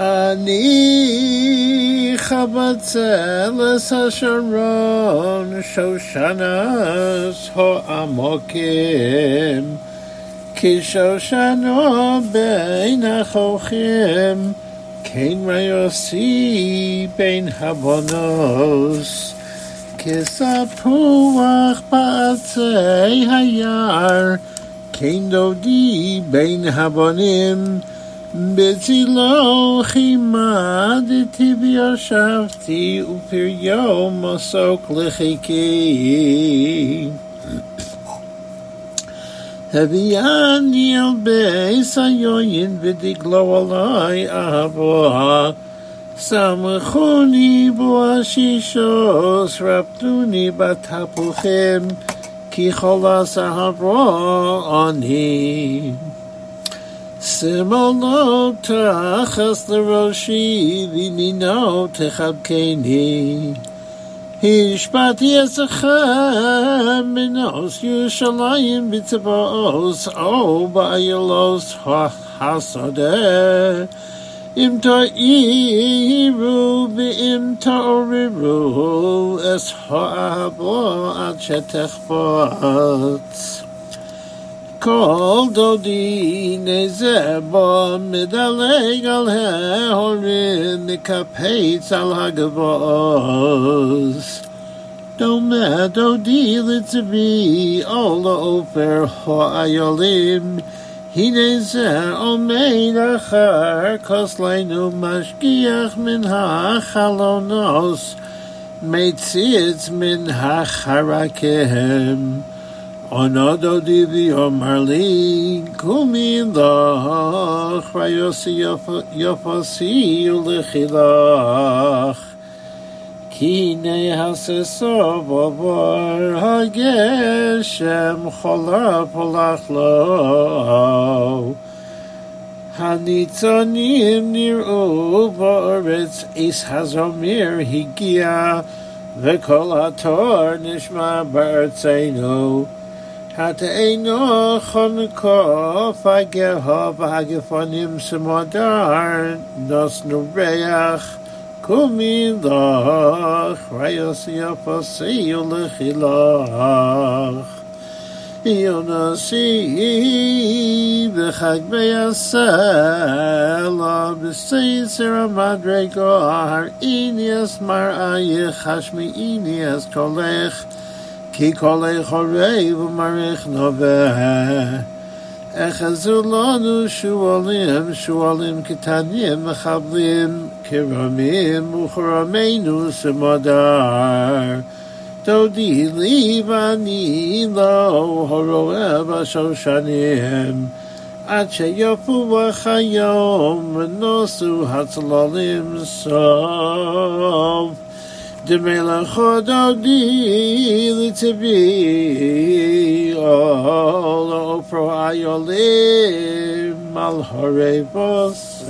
אני חבצלס השרון שושנס העמוקים כי שושנו בין החוכים כן ריוסי בין הבונוס כספוח בעצי היער כן דודי בין הבונים בצילו כימדתי וישבתי ופריו מסוק לחיקי. הביאני אל בייס היוין ודגלו עלי אהבוה סמכוני בו השישוס רפתוני בתפוחים כי חולס אהבו אני Simolo tachas l'roshi v'nino techabkeni Hishpati esachem minos Yerushalayim b'tzavos O ba'ayelos hasadeh Im ta'iru v'im ta'oriru Es ha'abo ad shetechbot כל דודי נזבו מדלג על ההורים מקפץ על הגבוס דומה דודי לצבי all over האיולים הנה זה עומד אחר כוסלנו משגיח מן החלונוס מציץ מן החרקיהם Onado divi omarli kumin lach rayosi yofasi ulechilach kine haseso babar hageshem chola polach lo Hanitzonim nir'u ba'aretz is hazomir higia hat er ein noch von Kopf a gehob a gefon Smodar das nur reach komm in doch weil ya auf sie und ich lach ihr na sie bechag bei sel ob sie sehr am har inias mar a ich hasch inias kolleg כי כל איכורי ומריך נובע. אחזו לנו שועלים, שועלים קטנים, מחבלים כרמים, וכרמנו סמדר. דודי לי ואני לא הרואה בשושנים. עד שיפוח היום ונוסו הצללים סוף. דמלך דודי לצבי all אופרו איולים על הרי בוסר